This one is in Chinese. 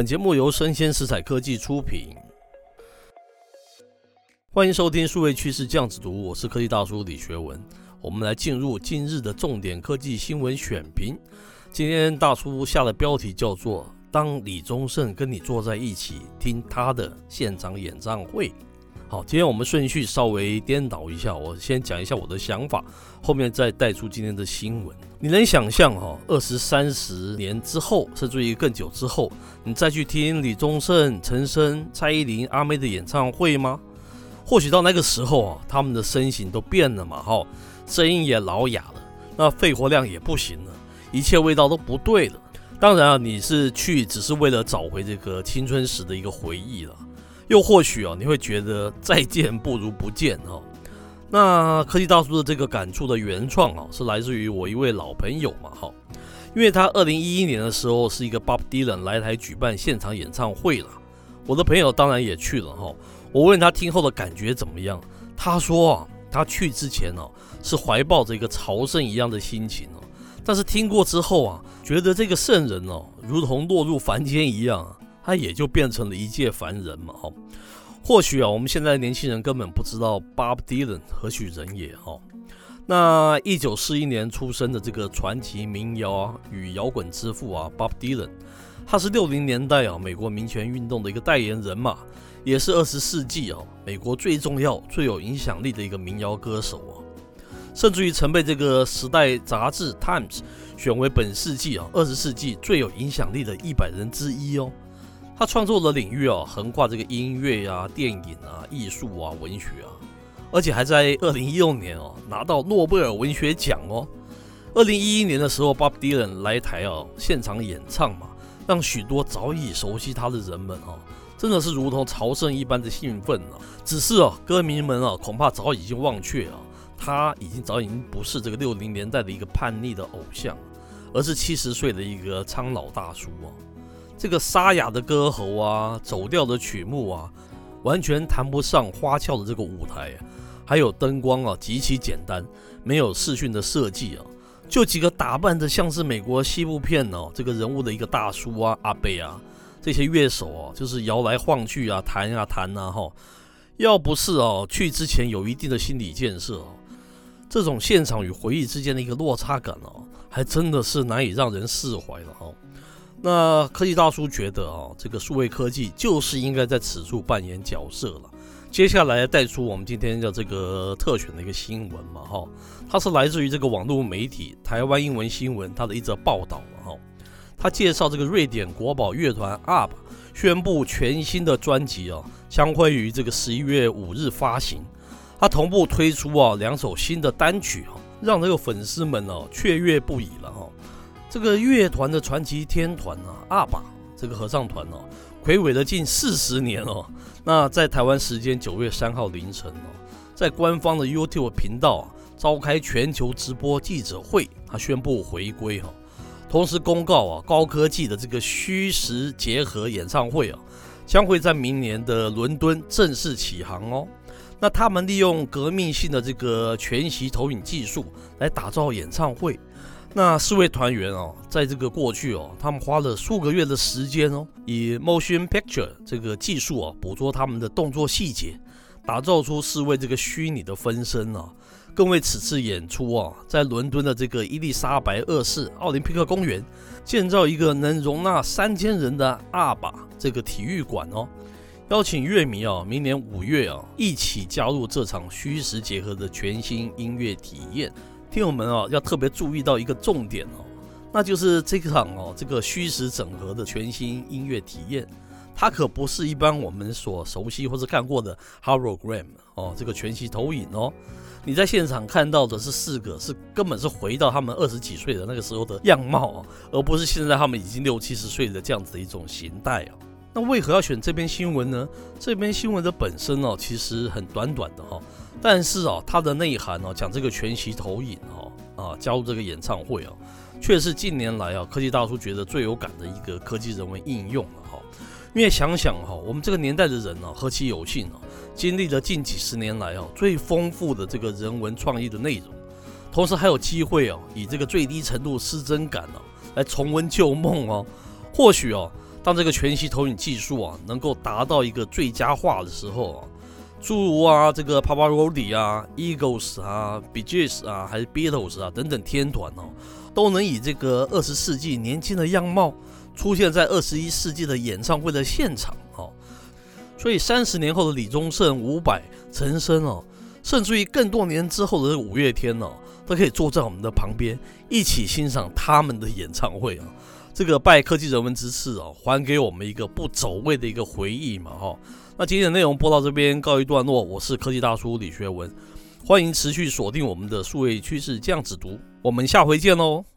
本节目由生鲜食材科技出品，欢迎收听数位趋势酱子读，我是科技大叔李学文。我们来进入今日的重点科技新闻选评。今天大叔下的标题叫做“当李宗盛跟你坐在一起听他的现场演唱会”。好，今天我们顺序稍微颠倒一下，我先讲一下我的想法，后面再带出今天的新闻。你能想象哈，二十三十年之后，甚至于更久之后，你再去听李宗盛、陈升、蔡依林、阿妹的演唱会吗？或许到那个时候啊，他们的身形都变了嘛，哈，声音也老哑了，那肺活量也不行了，一切味道都不对了。当然啊，你是去只是为了找回这个青春时的一个回忆了。又或许啊，你会觉得再见不如不见哦。那科技大叔的这个感触的原创啊，是来自于我一位老朋友嘛哈，因为他二零一一年的时候是一个 Bob Dylan 来台举办现场演唱会了，我的朋友当然也去了哈。我问他听后的感觉怎么样，他说啊，他去之前呢是怀抱着一个朝圣一样的心情哦，但是听过之后啊，觉得这个圣人哦，如同落入凡间一样。他也就变成了一介凡人嘛，哈。或许啊，我们现在年轻人根本不知道 Bob Dylan 何许人也，哈。那一九四一年出生的这个传奇民谣啊与摇滚之父啊，Bob Dylan，他是六零年代啊美国民权运动的一个代言人嘛，也是二十世纪啊美国最重要、最有影响力的一个民谣歌手啊，甚至于曾被这个时代杂志 Times 选为本世纪啊二十世纪最有影响力的一百人之一哦。他创作的领域啊，横跨这个音乐啊、电影啊、艺术啊、文学啊，而且还在二零一六年哦拿到诺贝尔文学奖哦。二零一一年的时候，Bob Dylan 来台啊现场演唱嘛，让许多早已熟悉他的人们啊，真的是如同朝圣一般的兴奋啊。只是啊，歌迷们啊恐怕早已经忘却啊，他已经早已经不是这个六零年代的一个叛逆的偶像，而是七十岁的一个苍老大叔啊。这个沙哑的歌喉啊，走调的曲目啊，完全谈不上花俏的这个舞台，还有灯光啊，极其简单，没有视讯的设计啊，就几个打扮的像是美国西部片哦，这个人物的一个大叔啊，阿贝啊，这些乐手啊，就是摇来晃去啊，弹啊弹啊哈，要不是哦，去之前有一定的心理建设哦，这种现场与回忆之间的一个落差感哦，还真的是难以让人释怀了哈。那科技大叔觉得啊，这个数位科技就是应该在此处扮演角色了。接下来带出我们今天的这个特选的一个新闻嘛，哈，它是来自于这个网络媒体台湾英文新闻它的一则报道了哈。它介绍这个瑞典国宝乐团 ABBA 宣布全新的专辑啊，将会于这个十一月五日发行。它同步推出啊两首新的单曲哈，让这个粉丝们哦雀跃不已了哈。这个乐团的传奇天团啊，阿爸这个合唱团哦，睽违了近四十年哦。那在台湾时间九月三号凌晨哦，在官方的 YouTube 频道啊，召开全球直播记者会，他宣布回归哈，同时公告啊，高科技的这个虚实结合演唱会啊，将会在明年的伦敦正式起航哦。那他们利用革命性的这个全息投影技术来打造演唱会。那四位团员哦，在这个过去哦，他们花了数个月的时间哦，以 motion picture 这个技术啊，捕捉他们的动作细节，打造出四位这个虚拟的分身啊，更为此次演出啊，在伦敦的这个伊丽莎白二世奥林匹克公园建造一个能容纳三千人的 ABBA 这个体育馆哦，邀请乐迷啊，明年五月啊，一起加入这场虚实结合的全新音乐体验。听友们啊，要特别注意到一个重点哦，那就是这场哦，这个虚实整合的全新音乐体验，它可不是一般我们所熟悉或者看过的 hologram 哦，这个全息投影哦。你在现场看到的是四个，是根本是回到他们二十几岁的那个时候的样貌，而不是现在他们已经六七十岁的这样子的一种形态啊。那为何要选这篇新闻呢？这篇新闻的本身哦，其实很短短的哈。但是啊，它的内涵哦，讲这个全息投影哦，啊，加入这个演唱会啊，却是近年来啊，科技大叔觉得最有感的一个科技人文应用了哈。因为想想哈，我们这个年代的人呢，何其有幸啊，经历了近几十年来啊最丰富的这个人文创意的内容，同时还有机会啊，以这个最低程度失真感啊来重温旧梦哦。或许哦，当这个全息投影技术啊能够达到一个最佳化的时候啊，诸如啊这个 Pavarotti 啊、Eagles 啊、Bee Gees 啊，还是 Beatles 啊等等天团哦，都能以这个二十世纪年轻的样貌出现在二十一世纪的演唱会的现场哦。所以三十年后的李宗盛、伍佰、陈升哦，甚至于更多年之后的五月天哦，都可以坐在我们的旁边一起欣赏他们的演唱会啊。这个拜科技人文之赐哦，还给我们一个不走位的一个回忆嘛，哈。那今天的内容播到这边告一段落，我是科技大叔李学文，欢迎持续锁定我们的数位趋势这样子读，我们下回见喽。